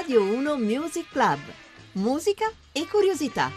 Radio 1 Music Club. Musica e curiosità.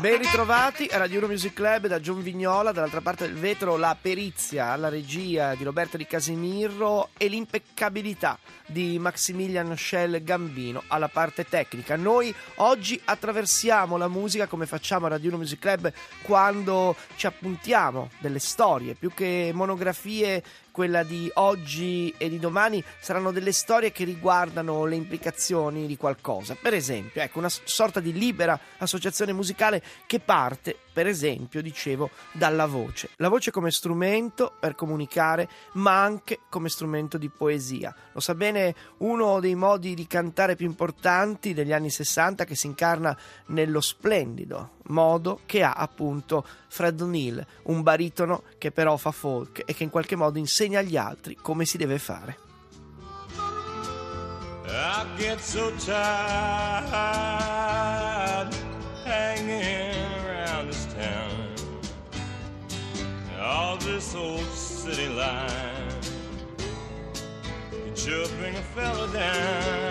Ben ritrovati a Radio 1 Music Club da John Vignola, dall'altra parte del vetro la perizia alla regia di Roberto Di Casimiro e l'impeccabilità di Maximilian Schell Gambino alla parte tecnica. Noi oggi attraversiamo la musica come facciamo a Radio 1 Music Club quando ci appuntiamo delle storie, più che monografie quella di oggi e di domani saranno delle storie che riguardano le implicazioni di qualcosa. Per esempio, ecco, una sorta di libera associazione musicale che parte, per esempio, dicevo, dalla voce. La voce come strumento per comunicare, ma anche come strumento di poesia. Lo sa bene uno dei modi di cantare più importanti degli anni 60 che si incarna nello splendido modo che ha appunto Fred O'Neill, un baritono che però fa folk e che in qualche modo insegna agli altri come si deve fare. I get so tired hanging around this town. All this old city sure bring a fella down.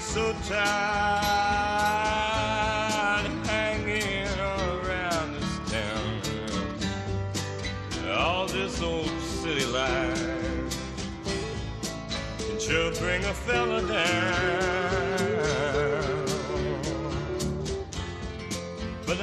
So tired hanging around this town. All this old city life can sure bring a fella down. But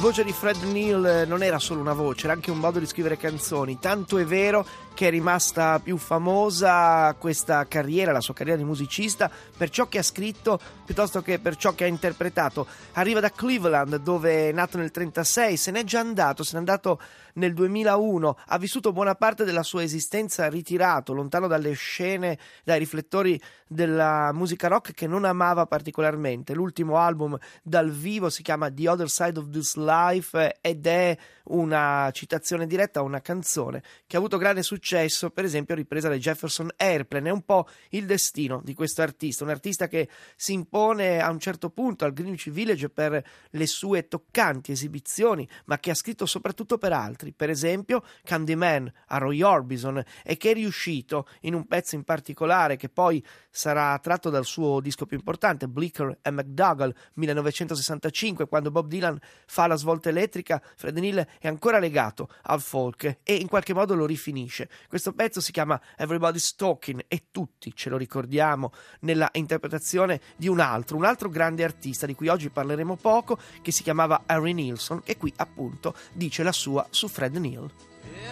La voce di Fred Neal eh, non era solo una voce, era anche un modo di scrivere canzoni. Tanto è vero che è rimasta più famosa questa carriera, la sua carriera di musicista, per ciò che ha scritto piuttosto che per ciò che ha interpretato. Arriva da Cleveland, dove è nato nel 1936, se n'è già andato, se n'è andato nel 2001, ha vissuto buona parte della sua esistenza ritirato, lontano dalle scene, dai riflettori della musica rock che non amava particolarmente. L'ultimo album dal vivo si chiama The Other Side of This Life ed è una citazione diretta a una canzone che ha avuto grande successo, per esempio ripresa dai Jefferson Airplane. È un po' il destino di questo artista, un artista che si impone a un certo punto al Greenwich Village per le sue toccanti esibizioni, ma che ha scritto soprattutto per altri, per esempio Candyman a Roy Orbison e che è riuscito in un pezzo in particolare che poi sarà tratto dal suo disco più importante, Bleecker e McDougall 1965, quando Bob Dylan fa la svolta elettrica, Fred Neil è ancora legato al folk e in qualche modo lo rifinisce. Questo pezzo si chiama Everybody's Talking e tutti ce lo ricordiamo nella interpretazione di un altro, un altro grande artista di cui oggi parleremo poco, che si chiamava Harry Nilsson, che qui appunto dice la sua su Fred Neil.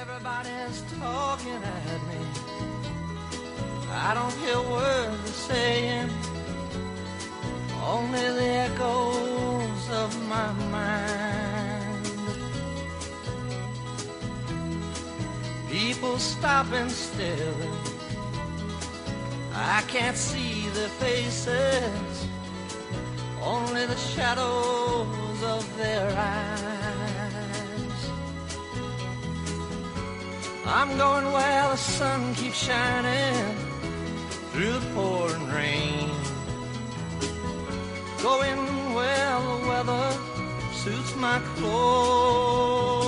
Everybody's talking at me. I don't hear words saying, only the echoes of my mind. People stopping still. I can't see their faces, only the shadows of their eyes. I'm going where the sun keeps shining through the pouring rain. Going where the weather suits my clothes.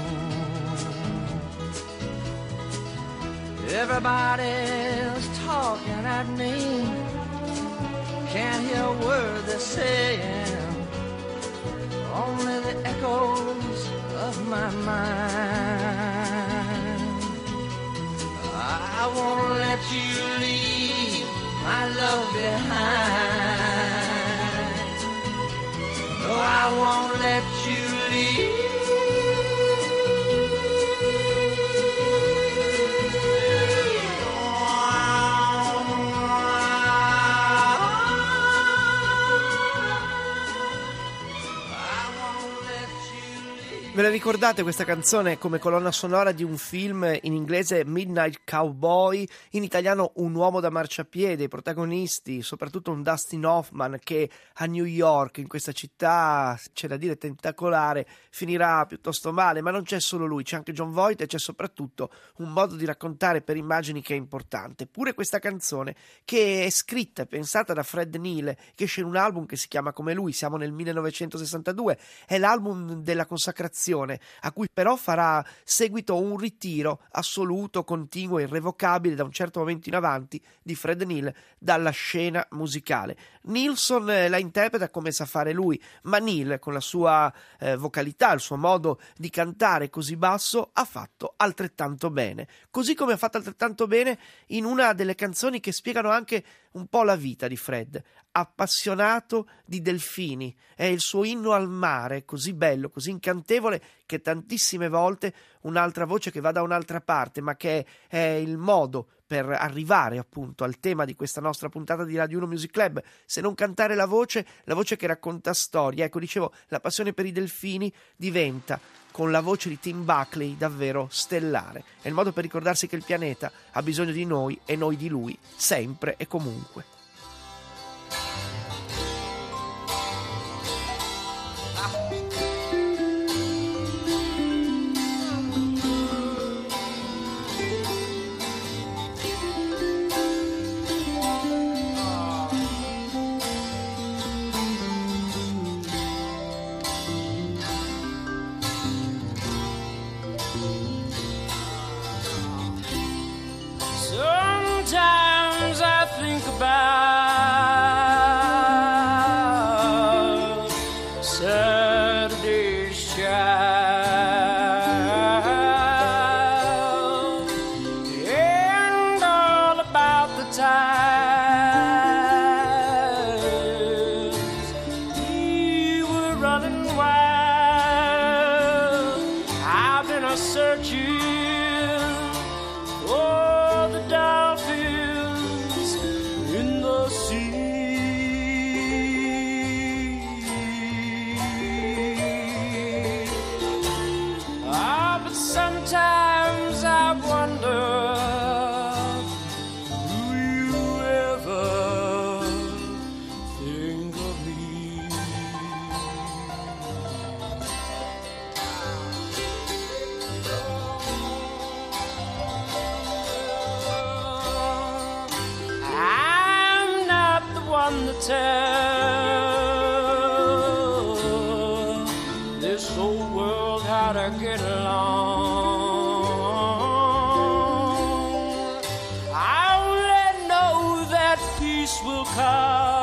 Everybody's talking at me. Can't hear a word they're saying. Only the echoes of my mind. I won't let you leave my love behind. No, I won't let you leave. Ve la ricordate questa canzone come colonna sonora di un film in inglese Midnight Cowboy, in italiano Un uomo da marciapiede, i protagonisti, soprattutto un Dustin Hoffman che a New York, in questa città, c'è da dire tentacolare, finirà piuttosto male, ma non c'è solo lui, c'è anche John Voight e c'è soprattutto un modo di raccontare per immagini che è importante. Pure questa canzone che è scritta e pensata da Fred Neal, che esce in un album che si chiama come lui, siamo nel 1962, è l'album della consacrazione a cui però farà seguito un ritiro assoluto, continuo e irrevocabile da un certo momento in avanti di Fred Neil dalla scena musicale. Nilsson eh, la interpreta come sa fare lui, ma Neil con la sua eh, vocalità, il suo modo di cantare così basso ha fatto altrettanto bene, così come ha fatto altrettanto bene in una delle canzoni che spiegano anche un po' la vita di Fred, appassionato di delfini, è il suo inno al mare, così bello, così incantevole, che tantissime volte un'altra voce che va da un'altra parte, ma che è il modo per arrivare appunto al tema di questa nostra puntata di Radio 1 Music Club, se non cantare la voce, la voce che racconta storie. Ecco, dicevo, la passione per i delfini diventa con la voce di Tim Buckley davvero stellare. È il modo per ricordarsi che il pianeta ha bisogno di noi e noi di lui, sempre e comunque. sometimes old world how to get along. I only know that peace will come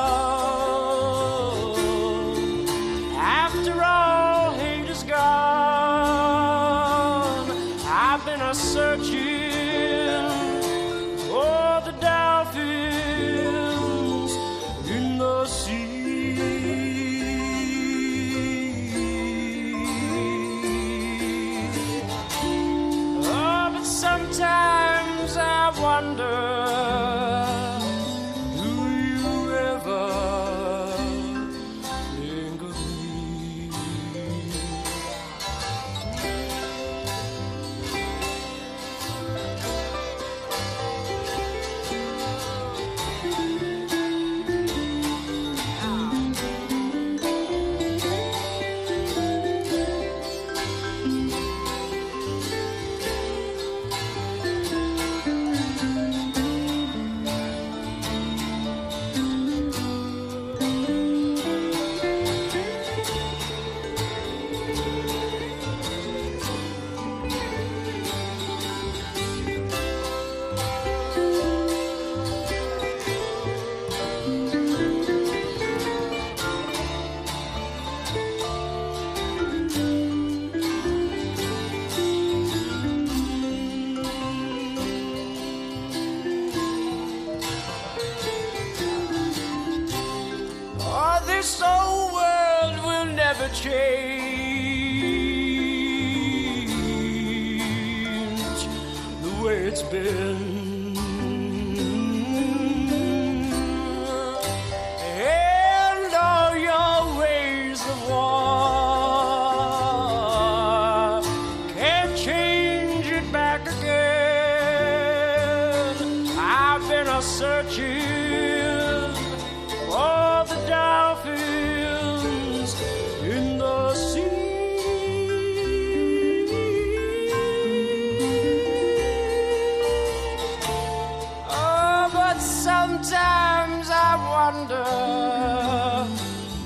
sometimes I wonder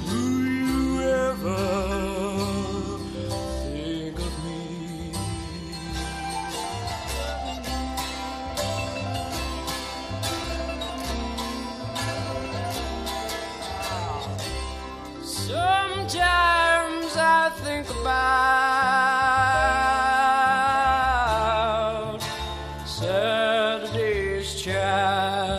do you ever think of me? Sometimes I think about Saturday's child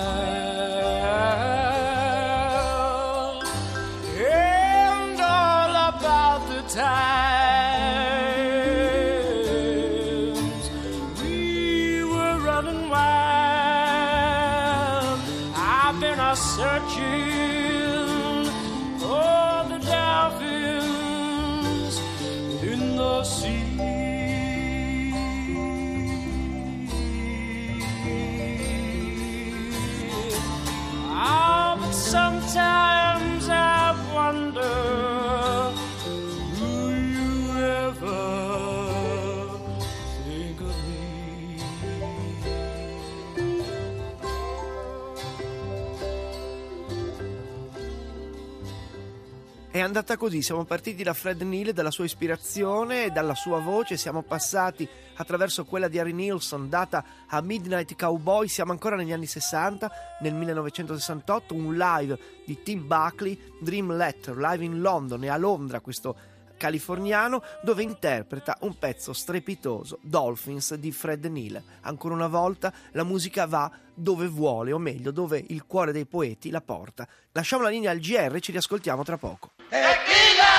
andata così, siamo partiti da Fred Neil, dalla sua ispirazione, dalla sua voce, siamo passati attraverso quella di Harry Nilsson data a Midnight Cowboy, siamo ancora negli anni 60, nel 1968, un live di Tim Buckley, Dream Letter, live in London e a Londra questo californiano dove interpreta un pezzo strepitoso, Dolphins di Fred Neil. Ancora una volta la musica va dove vuole, o meglio, dove il cuore dei poeti la porta. Lasciamo la linea al GR, ci riascoltiamo tra poco. Tequila!